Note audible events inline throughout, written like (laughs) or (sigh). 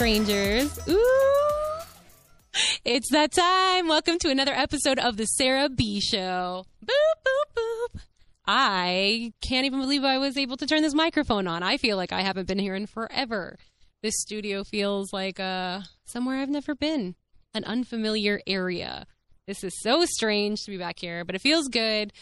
Strangers. Ooh. It's that time. Welcome to another episode of The Sarah B Show. Boop, boop, boop. I can't even believe I was able to turn this microphone on. I feel like I haven't been here in forever. This studio feels like uh, somewhere I've never been, an unfamiliar area. This is so strange to be back here, but it feels good.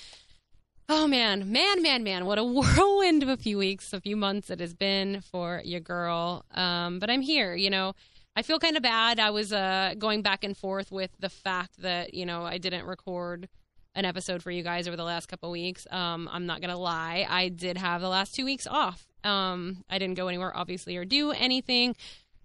Oh man, man, man, man! What a (laughs) whirlwind of a few weeks, a few months it has been for your girl. Um, but I'm here. You know, I feel kind of bad. I was uh, going back and forth with the fact that you know I didn't record an episode for you guys over the last couple weeks. Um, I'm not gonna lie, I did have the last two weeks off. Um, I didn't go anywhere, obviously, or do anything,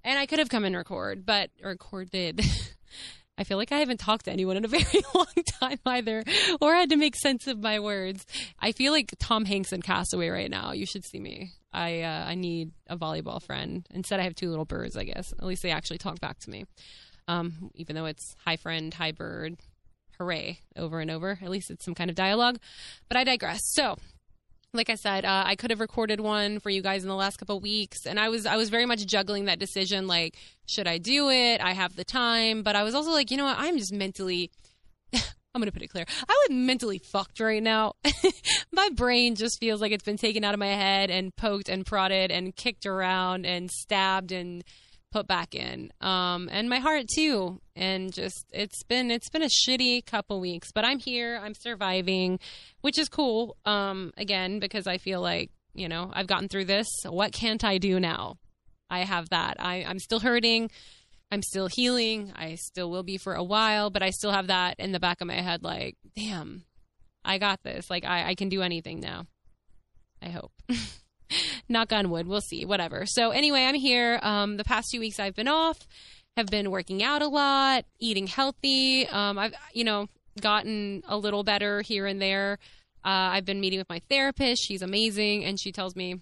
and I could have come and record, but recorded. (laughs) I feel like I haven't talked to anyone in a (laughs) very long time either, or had to make sense of my words. I feel like Tom Hanks in Castaway right now. You should see me. I uh, I need a volleyball friend. Instead, I have two little birds. I guess at least they actually talk back to me. Um, even though it's hi friend, hi bird, hooray over and over. At least it's some kind of dialogue. But I digress. So like I said, uh, I could have recorded one for you guys in the last couple weeks, and I was I was very much juggling that decision. Like, should I do it? I have the time, but I was also like, you know what? I'm just mentally. (laughs) I'm gonna put it clear. I was mentally fucked right now. (laughs) my brain just feels like it's been taken out of my head and poked and prodded and kicked around and stabbed and put back in um, and my heart too. And just it's been it's been a shitty couple weeks but i'm here i'm surviving which is cool um, again because i feel like you know i've gotten through this. What can't i do now? I have that. I, i'm still hurting. I'm still healing. I still will be for a while but i still have that in the back of my head like damn i got this. Like i, I can do anything now. I hope (laughs) knock on wood. We'll see. Whatever. So anyway, I'm here. Um, the past two weeks I've been off, have been working out a lot, eating healthy. Um, I've you know gotten a little better here and there. Uh, I've been meeting with my therapist. She's amazing, and she tells me,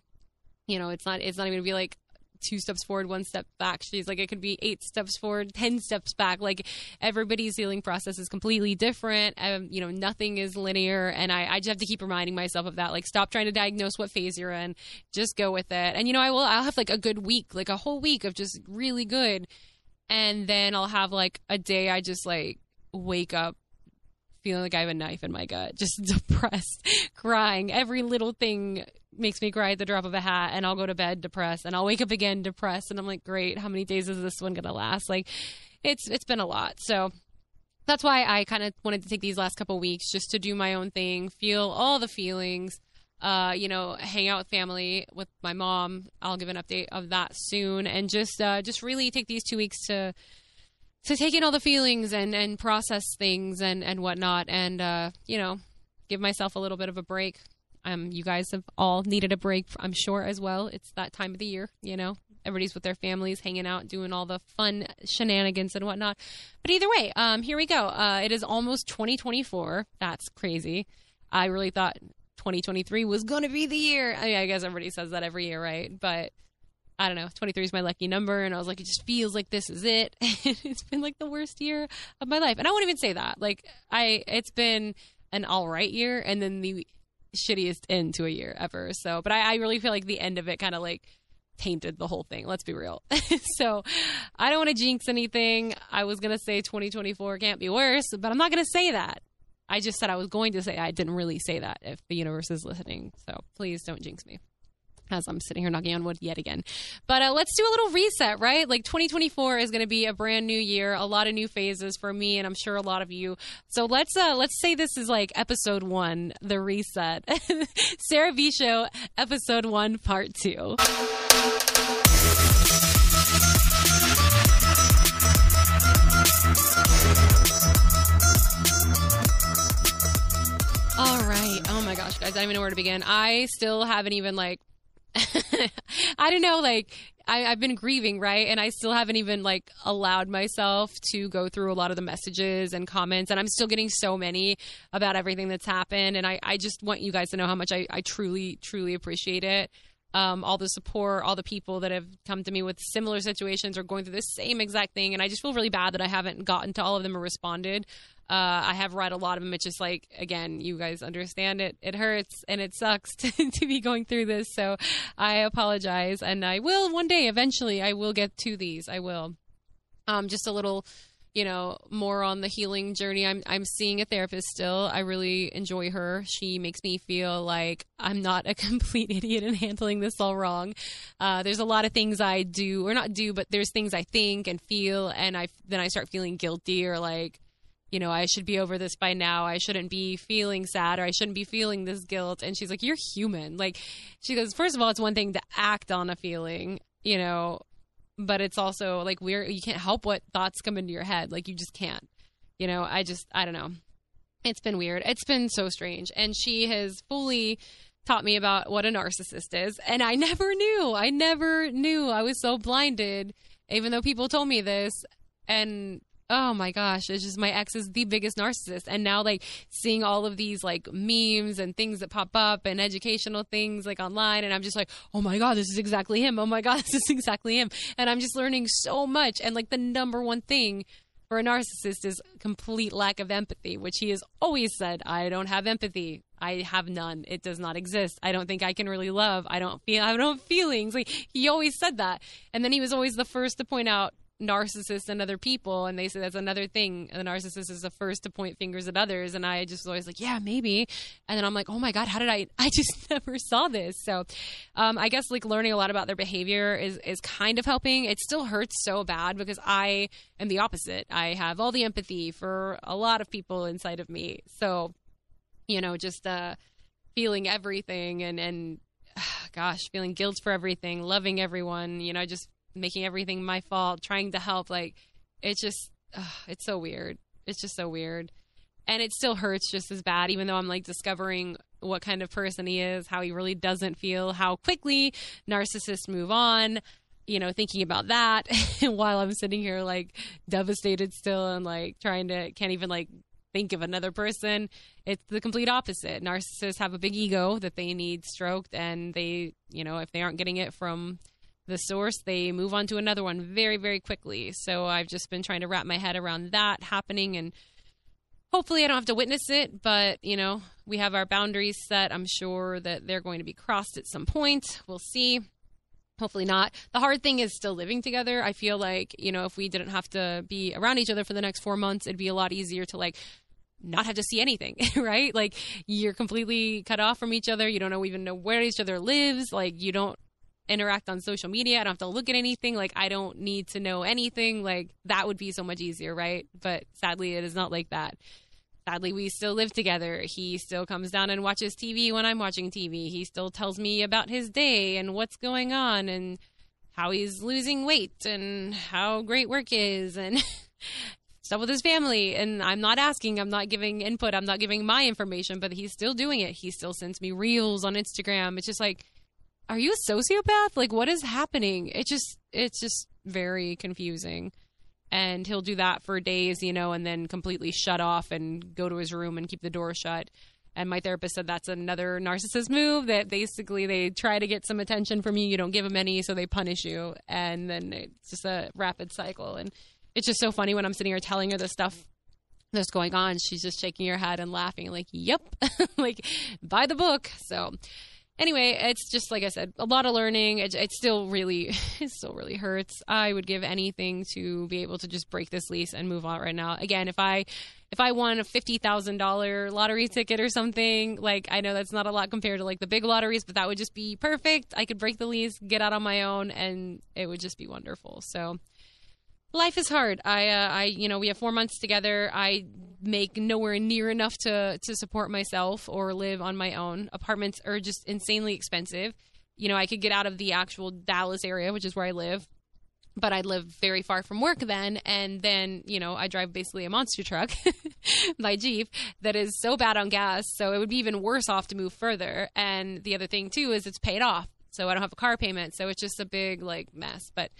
you know, it's not it's not even gonna be like two steps forward, one step back. She's like, it could be eight steps forward, 10 steps back. Like everybody's healing process is completely different. Um, you know, nothing is linear. And I, I just have to keep reminding myself of that. Like, stop trying to diagnose what phase you're in. Just go with it. And, you know, I will, I'll have like a good week, like a whole week of just really good. And then I'll have like a day I just like wake up feeling like I have a knife in my gut, just (laughs) depressed, crying. Every little thing makes me cry at the drop of a hat, and I'll go to bed depressed, and I'll wake up again depressed, and I'm like, great, how many days is this one gonna last? Like, it's it's been a lot. So that's why I kind of wanted to take these last couple weeks just to do my own thing, feel all the feelings. Uh, you know, hang out with family with my mom. I'll give an update of that soon, and just uh, just really take these two weeks to to take in all the feelings and and process things and and whatnot, and uh, you know, give myself a little bit of a break. Um, you guys have all needed a break, I'm sure as well. It's that time of the year, you know. Everybody's with their families, hanging out, doing all the fun shenanigans and whatnot. But either way, um, here we go. Uh, it is almost 2024. That's crazy. I really thought 2023 was going to be the year. I, mean, I guess everybody says that every year, right? But I don't know, 23 is my lucky number. And I was like, it just feels like this is it. (laughs) it's been like the worst year of my life. And I won't even say that. Like, I, it's been an all right year and then the shittiest end to a year ever. So, but I, I really feel like the end of it kind of like tainted the whole thing. Let's be real. (laughs) so, I don't want to jinx anything. I was going to say 2024 can't be worse, but I'm not going to say that. I just said I was going to say I didn't really say that if the universe is listening. So, please don't jinx me as I'm sitting here knocking on wood yet again. But uh, let's do a little reset, right? Like 2024 is going to be a brand new year, a lot of new phases for me, and I'm sure a lot of you. So let's uh, let's say this is like episode one, the reset, (laughs) Sarah B Show, episode one, part two. All right. Oh my gosh, guys, I don't even know where to begin. I still haven't even like (laughs) I don't know, like I, have been grieving, right? And I still haven't even like allowed myself to go through a lot of the messages and comments, and I'm still getting so many about everything that's happened. And I, I just want you guys to know how much I, I truly, truly appreciate it. Um, all the support, all the people that have come to me with similar situations or going through the same exact thing. And I just feel really bad that I haven't gotten to all of them or responded. Uh, I have read a lot of them. It's just like, again, you guys understand it. It hurts and it sucks (laughs) to, to be going through this. So I apologize. And I will one day, eventually, I will get to these. I will. Um, just a little you know, more on the healing journey. I'm I'm seeing a therapist still. I really enjoy her. She makes me feel like I'm not a (laughs) complete idiot in handling this all wrong. Uh, there's a lot of things I do or not do, but there's things I think and feel, and I then I start feeling guilty or like, you know, I should be over this by now. I shouldn't be feeling sad or I shouldn't be feeling this guilt. And she's like, you're human. Like, she goes, first of all, it's one thing to act on a feeling, you know, but it's also like we're you can't help what thoughts come into your head. Like you just can't. You know i just i don't know. It's been weird. It's been so strange. And she has fully taught me about what a narcissist is. And i never knew. I never knew. I was so blinded even though people told me this. And oh my gosh, it's just my ex is the biggest narcissist. And now like seeing all of these like memes and things that pop up and educational things like online and I'm just like, "Oh my god, this is exactly him. Oh my god, (laughs) this is exactly him." And I'm just learning so much and like the number one thing for a narcissist is complete lack of empathy, which he has always said, I don't have empathy. I have none. It does not exist. I don't think I can really love. I don't feel I don't have feelings. Like he always said that. And then he was always the first to point out narcissists and other people and they say that's another thing. The narcissist is the first to point fingers at others and i just was always like yeah maybe. And then i'm like oh my god how did i (laughs) i just (laughs) never saw this. So um, i guess like learning a lot about their behavior is is kind of helping. It still hurts so bad because i am the opposite. I have all the empathy for a lot of people inside of me. So you know just uh feeling everything and and (sighs) gosh feeling guilt for everything loving everyone you know just making everything my fault, trying to help. Like, it's just, it's so weird. It's just so weird. And it still hurts just as bad, even though I'm like discovering what kind of person he is, how he really doesn't feel, how quickly narcissists move on. You know, thinking about that (laughs) while I'm sitting here like devastated still and like trying to, can't even like think of another person. It's the complete opposite. Narcissists have a big ego that they need stroked, and they, you know, if they aren't getting it from the source, they move on to another one very, very quickly. So I've just been trying to wrap my head around that happening and hopefully I don't have to witness it, but you know, we have our boundaries set. I'm sure that they're going to be crossed at some point. We'll see. Hopefully not. The hard thing is still living together. I feel like, you know, if we didn't have to be around each other for the next 4 months, it'd be a lot easier to like not have to see anything, (laughs) right? Like you're completely cut off from each other. You don't know even know where each other lives. Like you don't interact on social media. I don't have to look at anything. Like, I don't need to know anything. Like, that would be so much easier, right? But sadly, it is not like that. Sadly, we still live together. He still comes down and watches TV when I'm watching TV. He still tells me about his day and what's going on and how he's losing weight and how great work is and (laughs) stuff with his family. And I'm not asking, I'm not giving input, I'm not giving my information, but he's still doing it. He still sends me reels on Instagram. It's just like, are you a sociopath? Like, what is happening? It just, it's just very confusing. And he'll do that for days, you know, and then completely shut off and go to his room and keep the door shut. And my therapist said that's another narcissist move that basically they try to get some attention from you. You don't give them any, so they punish you. And then it's just a rapid cycle. And it's just so funny when I'm sitting here telling her this stuff that's going on. She's just shaking her head and laughing, like, yep, (laughs) like, by the book. So anyway, it's just like I said, a lot of learning. It, it still really, (laughs) it still really hurts. I would give anything to be able to just break this lease and move on right now. Again, if I, if I won a fifty thousand dollar lottery ticket or something, like I know that's not a lot compared to like the big lotteries, but that would just be perfect. I could break the lease, get out on my own, and it would just be wonderful. So life is hard. I, uh, I, you know, we have four months together. I make nowhere near enough to to support myself or live on my own. Apartments are just insanely expensive. You know, I could get out of the actual Dallas area, which is where I live, but I live very far from work then. And then, you know, I drive basically a monster truck, (laughs) my Jeep, that is so bad on gas. So it would be even worse off to move further. And the other thing, too, is it's paid off. So I don't have a car payment. So it's just a big, like, mess. But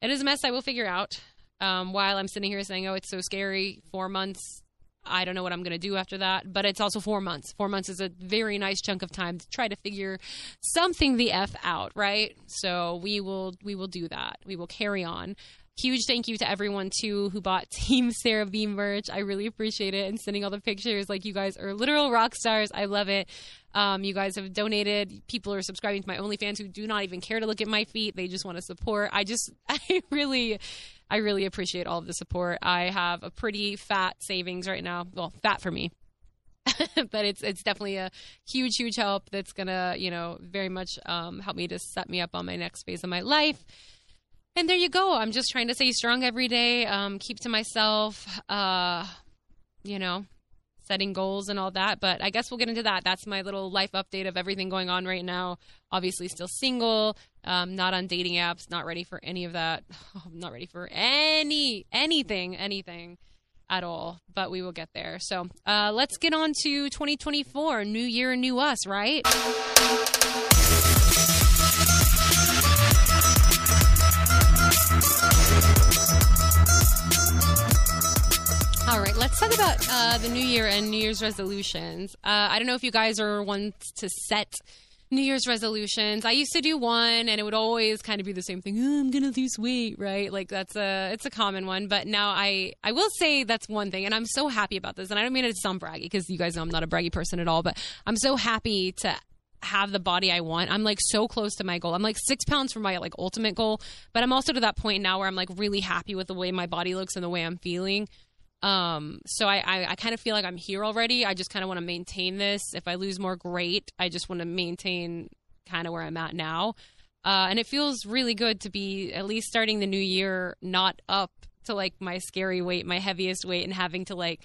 it is a mess I will figure out. Um, while I'm sitting here saying, oh, it's so scary, four months I don't know what I'm going to do after that, but it's also four months. Four months is a very nice chunk of time to try to figure something the f out, right? So we will we will do that. We will carry on. Huge thank you to everyone too who bought (laughs) Team Sarah B merch. I really appreciate it and sending all the pictures. Like you guys are literal rock stars. I love it. Um, you guys have donated. People are subscribing to my OnlyFans who do not even care to look at my feet. They just want to support. I just, (laughs) I really, I really appreciate all of the support. I have a pretty fat savings right now. Well, fat for me. (laughs) but it's it's definitely a huge huge help that's gonna you know very much um, help me to set me up on my next phase of my life and there you go. I'm just trying to stay strong every day, um, keep to myself, uh, you know, setting goals and all that. But I guess we'll get into that. That's my little life update of everything going on right now. Obviously, still single, um, not on dating apps, not ready for any of that. (sighs) Oh, not ready for any anything, anything at all. But we will get there. So uh, let's get on to 2024, new year, new us, right? All right, let's talk about uh, the new year and New Year's resolutions. Uh, I don't know if you guys are ones to set New Year's resolutions. I used to do one, and it would always kind of be the same thing. Oh, I'm gonna lose weight, right? Like that's a it's a common one. But now I I will say that's one thing, and I'm so happy about this. And I don't mean it to sound braggy because you guys know I'm not a braggy person at all. But I'm so happy to have the body I want. I'm like so close to my goal. I'm like six pounds from my like ultimate goal, but I'm also to that point now where I'm like really happy with the way my body looks and the way I'm feeling. Um, so I, I, I kind of feel like I'm here already. I just kind of want to maintain this. If I lose more, great. I just want to maintain kind of where I'm at now. Uh, and it feels really good to be at least starting the new year not up to like my scary weight, my heaviest weight, and having to like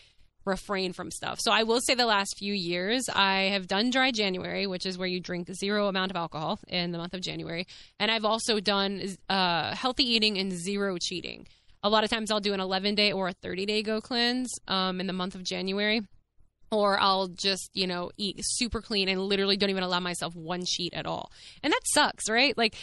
refrain from stuff. So I will say the last few years I have done dry January, which is where you drink zero amount of alcohol in the month of January, and I've also done uh, healthy eating and zero cheating a lot of times I'll do an 11 day or a 30 day go cleanse um, in the month of January. Or I'll just, you know, eat super clean and literally don't even allow myself one cheat at all. And that sucks, right? Like,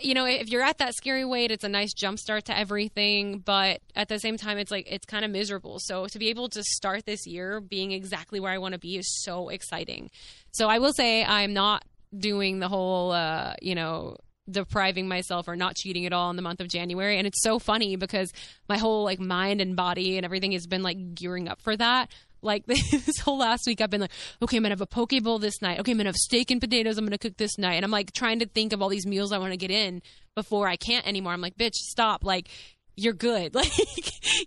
you know, if you're at that scary weight, it's a nice jump start to everything. But at the same time, it's like, it's kind of miserable. So to be able to start this year being exactly where I want to be is so exciting. So I will say I'm not doing the whole, uh, you know, depriving myself or not cheating at all in the month of January. And it's so funny because my whole like mind and body and everything has been like gearing up for that. Like (laughs) this whole last week, I've been like, okay, I'm gonna have a poke bowl this night. Okay, I'm gonna have steak and potatoes. I'm gonna cook this night, and I'm like trying to think of all these meals I want to get in before I can't anymore. I'm like, bitch, stop. Like, you're good. (laughs) Like,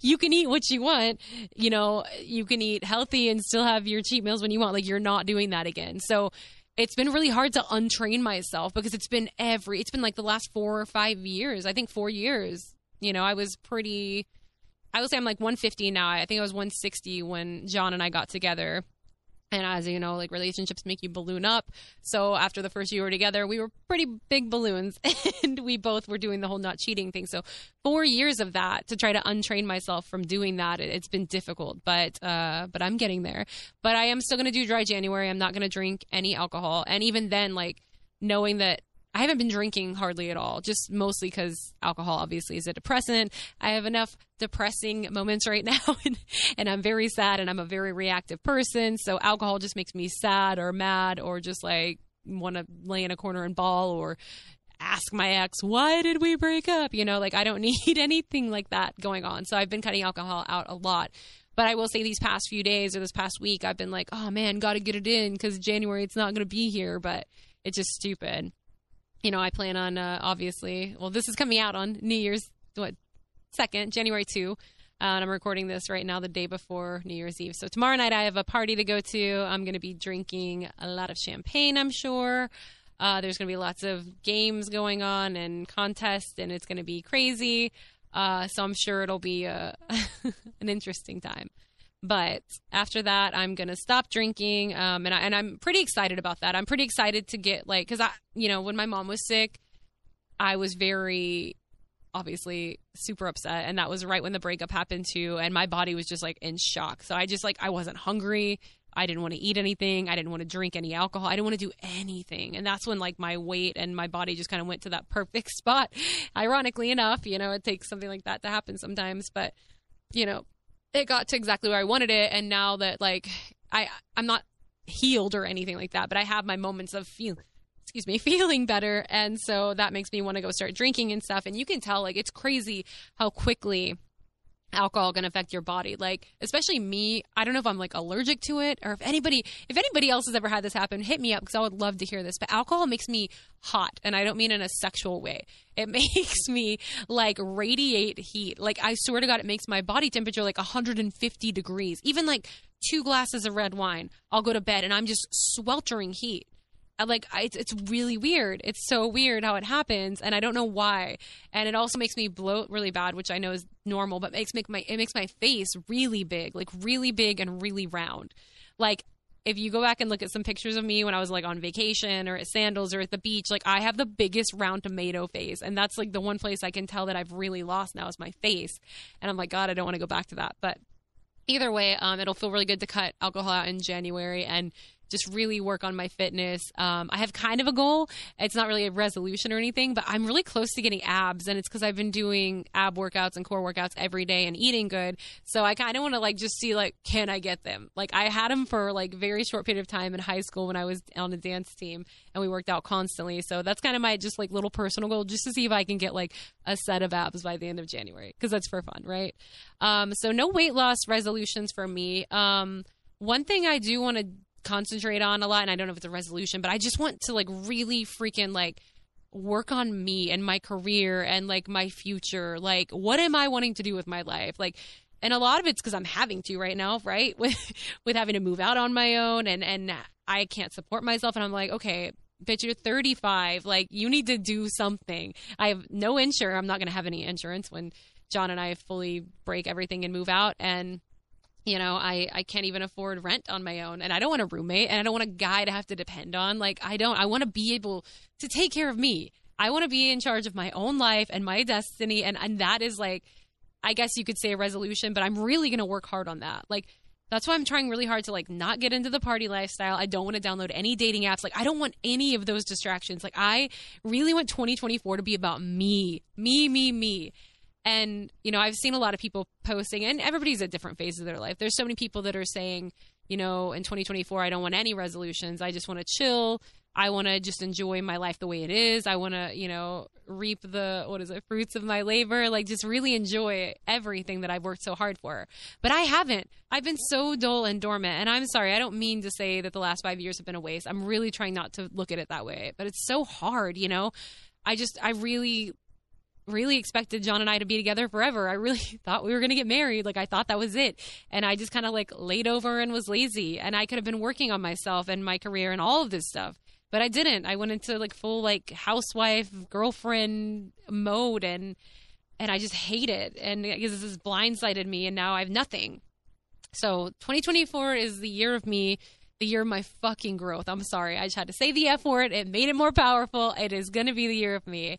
you can eat what you want. You know, you can eat healthy and still have your cheat meals when you want. Like, you're not doing that again. So it's been really hard to untrain myself because it's been every it's been like the last four or five years. I think four years. You know i was pretty i would say i'm like 150 now. I think i was 160 when john and i got together and as you know, like relationships make you balloon up. So after the first year we were together, we were pretty big balloons (laughs) and we both were doing the whole not cheating thing. So four years of that to try to untrain myself from doing that, it's been difficult, but, uh, but I'm getting there. But I am still going to do dry January. I'm not going to drink any alcohol. And even then, like knowing that I haven't been drinking hardly at all, just mostly because alcohol obviously is a depressant. I have enough depressing moments right (laughs) now, and, and I'm very sad and I'm a very reactive person. So alcohol just makes me sad or mad or just like want to lay in a corner and bawl or ask my ex, why did we break up? You know, like I don't (laughs) need anything like that going on. So I've been cutting alcohol out a lot. But I will say these past few days or this past week, I've been like, oh man, got to get it in because January it's not going to be here. But it's just stupid you know, I plan on uh, obviously. Well, this is coming out on New Year's what second, January two. Uh, and I'm recording this right now, the day before New Year's Eve. So tomorrow night I have a party to go to. I'm going to be drinking a lot of champagne. I'm sure. Uh, there's going to be lots of games going on and contests, and it's going to be crazy. Uh, so I'm sure it'll be uh, (laughs) an interesting time. But after that, I'm gonna stop drinking, um, and I, and I'm pretty excited about that. I'm pretty excited to get like, cause I, you know, when my mom was sick, I was very obviously super upset and that was right when the breakup happened too and my body was just like in shock. So i just like i wasn't hungry. I didn't want to eat anything. I didn't want to drink any alcohol. I didn't want to do anything. And that's when like my weight and my body just kind of went to that (laughs) perfect spot. Ironically enough you know it takes something like that to happen sometimes. But you know it got to exactly where I wanted it. And now that like I I'm not healed or anything like that, but I have my moments of feel excuse me, (laughs) feeling better. And so that makes me want to go start drinking and stuff. And you can tell like it's crazy how quickly alcohol can affect your body? Like especially me i don't know if i'm like allergic to it or if anybody if anybody else has ever had this happen hit me up because i would love to hear this. But alcohol makes me hot and i don't mean in a sexual way. It (laughs) makes me like radiate heat. Like i swear to god it makes my body temperature like 150 degrees. Even like two glasses of red wine i'll go to bed and i'm just sweltering heat Like I, it's really weird. It's so weird how it happens, and I don't know why. And it also makes me bloat really bad, which I know is normal, but makes make my it makes my face really big, like really big and really round. Like if you go back and look at some pictures of me when I was like on vacation or at Sandals or at the beach, like I have the biggest round tomato face, and that's like the one place I can tell that I've really lost now is my face. And I'm like, God, I don't want to go back to that, but either way, um, it'll feel really good to cut alcohol out in January and just really work on my fitness. Um, I have kind of a goal. It's not really a resolution or anything, but I'm really close to getting abs, and it's because I've been doing ab workouts and core workouts every day and eating good. So I kind of want to like just see like, can I get them? Like I had them for like very short period of time in high school when I was on a dance team, and we worked out constantly. So that's kind of my just like little personal goal, just to see if I can get like a set of abs by the end of January, because that's for fun, right? Um, so no weight loss resolutions for me. Um, one thing I do want to concentrate on a lot and I don't know if it's a resolution, but I just want to like really freaking like work on me and my career and like my future. Like what am I wanting to do with my life? Like and a lot of it's cuz I'm having to right now, right? (laughs) With with having to move out on my own and and I can't support myself and I'm like, okay, bitch, you're 35. Like, you need to do something. I have no insurance. I'm not going to have any insurance when John and I fully break everything and move out. And you know, I, I can't even afford rent on my own and I don't want a roommate and I don't want a guy to have to depend on. Like, I don't, I want to be able to take care of me. I want to be in charge of my own life and my destiny. And, and that is like, I guess you could say a resolution, but I'm really going to work hard on that. Like, that's why I'm trying really hard to like not get into the party lifestyle. I don't want to download any dating apps. Like I don't want any of those distractions. Like I really want 2024 to be about me, me, me, me. And, you know, I've seen a lot of people posting, and everybody's at different phases of their life. There's so many people that are saying, you know, in 2024, I don't want any resolutions. I just want to chill. I want to just enjoy my life the way it is. I want to, you know, reap the, what is it, fruits of my labor. Like, just really enjoy everything that I've worked so hard for. But I haven't. I've been so dull and dormant. And I'm sorry, I don't mean to say that the last five years have been a waste. I'm really trying not to look at it that way. But it's so hard, you know? I just, I really really expected John and I to be together forever. I really (laughs) thought we were going to get married. Like I thought that was it. And I just kind of like laid over and was lazy. And I could have been working on myself and my career and all of this stuff. But I didn't. I went into like full like housewife, girlfriend mode and and I just hate it. And because this has blindsided me and now I have nothing. So 2024 is the year of me the year of my fucking growth. I'm sorry. I just had to say the F word. It made it more powerful. It is going to be the year of me.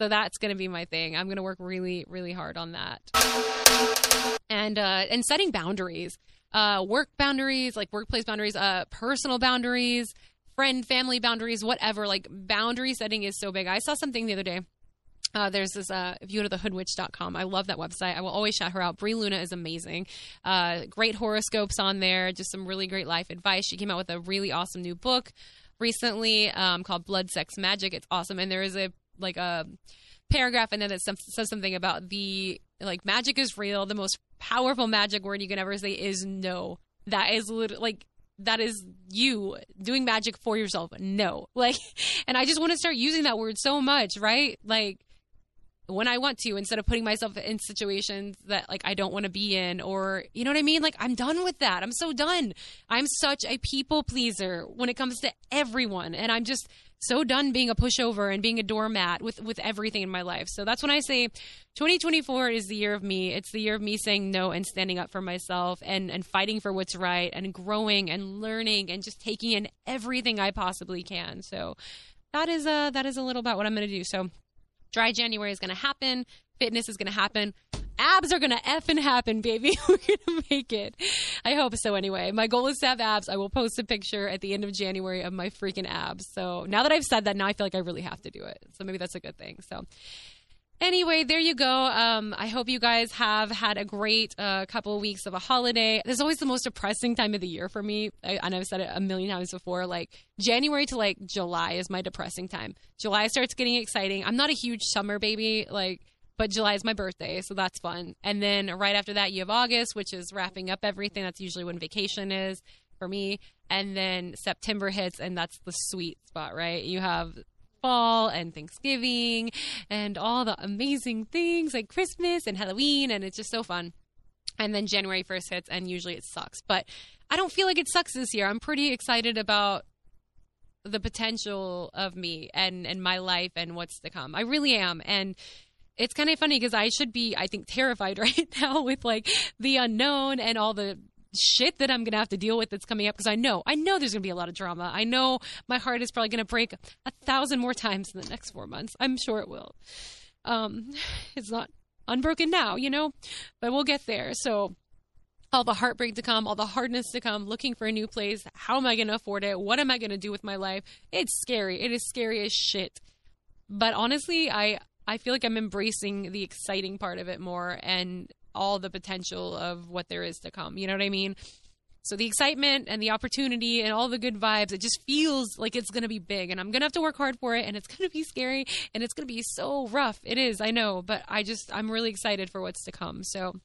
So that's going to be my thing. I'm going to work really, really hard on that. And uh, and setting boundaries, uh, work boundaries, like workplace boundaries, uh, personal boundaries, friend, family boundaries, whatever. Like boundary setting is so big. I saw something the other day. Uh, there's this, uh, if you go to thehoodwitch.com, I love that website. I will always shout her out. Bri Luna is amazing. Uh, great horoscopes on there, just some really great life advice. She came out with a really awesome new book recently um, called Blood, Sex, Magic. It's awesome. And there is a like a paragraph and then it says something about the like magic is real. The most powerful magic word you can ever say is no. That is literally like that is you doing magic for yourself. No. (laughs) Like and I just want to start using that word so much, right? Like when I want to instead of putting myself in situations that like I don't want to be in or you know what I mean? Like I'm done with that. I'm so done. I'm such a people pleaser when it comes to everyone and I'm just so done being a pushover and being a doormat with with everything in my life. So that's when I say 2024 is the year of me. It's the year of me saying no and standing up for myself and and fighting for what's right and growing and learning and just taking in everything I possibly can. So that is a that is a little about what I'm going to do. So dry January is going to happen. Fitness is going to happen abs are gonna effing happen, baby. (laughs) We're gonna make it. I hope so. Anyway, my goal is to have abs. I will post a picture at the end of January of my freaking abs. So now that I've said that, now I feel like I really have to do it. So maybe that's a good thing. So. Anyway, there you go. Um, I hope you guys have had a great uh, couple of weeks of a holiday. This is always the most depressing time of the year for me. I, and I've said it a million times before. Like January to like July is my depressing time. July starts getting exciting. I'm not a huge summer baby. Like, but July is my birthday, so that's fun. And then right after that, you have August, which is wrapping up everything. That's usually when vacation is for me. And then September hits, and that's the sweet spot, right? You have fall and Thanksgiving and all the amazing things like Christmas and Halloween, and it's just so fun. And then January 1st hits, and usually it sucks. But I don't feel like it sucks this year. I'm pretty excited about the potential of me and, and my life and what's to come. I really am. And it's kind of funny because I should be, I think, terrified (laughs) right now with like the unknown and all the shit that I'm going to have to deal with that's coming up because I know, I know there's going to be a lot of drama. I know my heart is probably going to break a thousand more times in the next four months. I'm sure it will. Um, (sighs) it's not unbroken now, you know, but we'll get there. So, all the heartbreak to come, all the hardness to come, looking for a new place. How am I going to afford it? What am I going to do with my life? It's scary. It is scary as shit. But honestly, I I feel like I'm embracing the exciting part of it more and all the potential of what there is to come. You know what I mean? So the excitement and the opportunity and all the good vibes, it just feels like it's going to be big and I'm going to have to work hard for it and it's going to be scary and it's going to be so rough. It is, I know, but I just I'm really excited for what's to come. So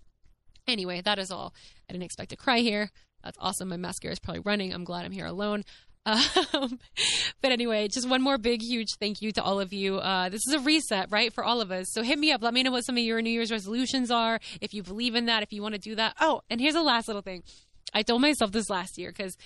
anyway, that is all. I didn't expect to cry here. That's awesome. My mascara is probably running. I'm glad I'm here alone. Um, (laughs) but anyway, just one more big, huge thank you to all of you. Uh, this is a reset, right, for all of us. So hit me up. Let me know what some of your New Year's resolutions are. If you believe in that, if you want to do that. Oh, and here's the last little thing. I told myself this last year because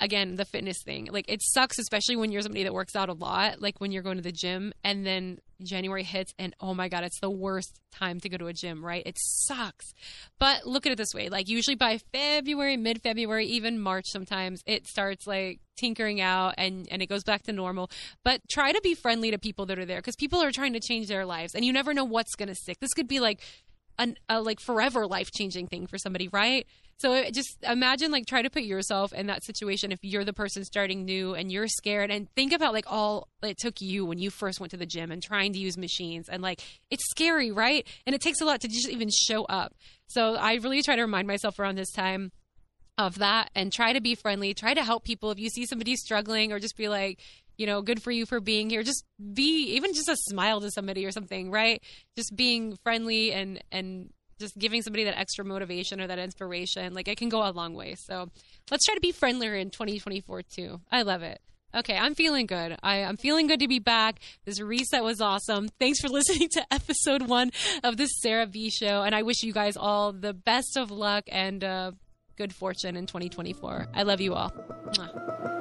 again the fitness thing. Like it sucks especially when you're somebody that works out a lot like when you're going to the gym and then january hits and oh my god it's the worst time to go to a gym right? It sucks. But look at it this way. Like usually by february mid-february even march sometimes it starts like tinkering out and and it goes back to normal. But try to be friendly to people that are there because people are trying to change their lives and you never know what's to stick. This could be like an, a like forever life changing thing for somebody, right? So uh, just imagine like try to put yourself in that situation if you're the person starting new and you're scared and think about like all it took you when you first went to the gym and trying to use machines and like it's scary, right? And it takes a lot to just even show up. So I really try to remind myself around this time of that and try to be friendly, try to help people if you see somebody struggling or just be like, you know, good for you for being here. Just be even just a smile to somebody or something, right? Just being friendly and and just giving somebody that extra motivation or that inspiration, like it can go a long way. So let's try to be friendlier in 2024 too. I love it. Okay, I'm feeling good. I, I'm feeling good to be back. This reset was awesome. Thanks for (laughs) listening to episode one of the Sarah B Show, and I wish you guys all the best of luck and uh, good fortune in 2024. I love you all. Mwah.